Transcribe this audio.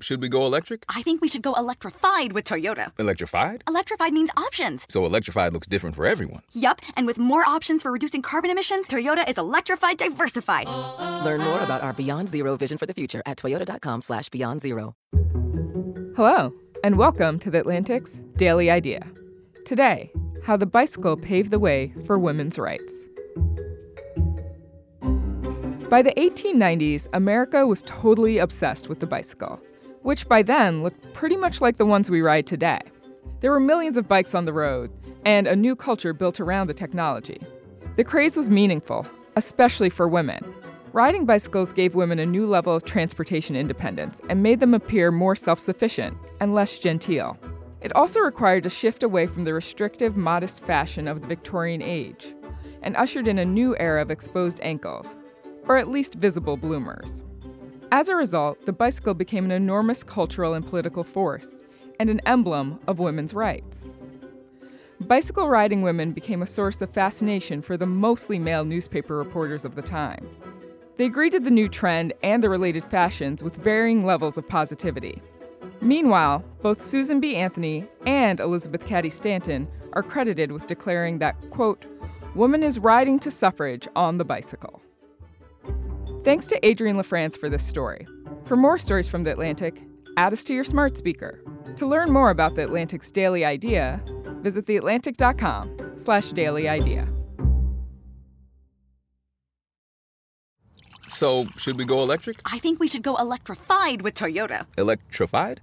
should we go electric? I think we should go electrified with Toyota. Electrified? Electrified means options. So electrified looks different for everyone. Yup, and with more options for reducing carbon emissions, Toyota is electrified diversified. Learn more about our Beyond Zero vision for the future at toyota.com slash beyond zero. Hello, and welcome to the Atlantic's Daily Idea. Today, how the bicycle paved the way for women's rights. By the 1890s, America was totally obsessed with the bicycle, which by then looked pretty much like the ones we ride today. There were millions of bikes on the road, and a new culture built around the technology. The craze was meaningful, especially for women. Riding bicycles gave women a new level of transportation independence and made them appear more self sufficient and less genteel. It also required a shift away from the restrictive, modest fashion of the Victorian age and ushered in a new era of exposed ankles, or at least visible bloomers. As a result, the bicycle became an enormous cultural and political force and an emblem of women's rights. Bicycle riding women became a source of fascination for the mostly male newspaper reporters of the time. They greeted the new trend and the related fashions with varying levels of positivity. Meanwhile, both Susan B. Anthony and Elizabeth Cady Stanton are credited with declaring that, quote, woman is riding to suffrage on the bicycle. Thanks to Adrienne LaFrance for this story. For more stories from The Atlantic, add us to your smart speaker. To learn more about The Atlantic's Daily Idea, visit theatlantic.com slash daily idea. So, should we go electric? I think we should go electrified with Toyota. Electrified?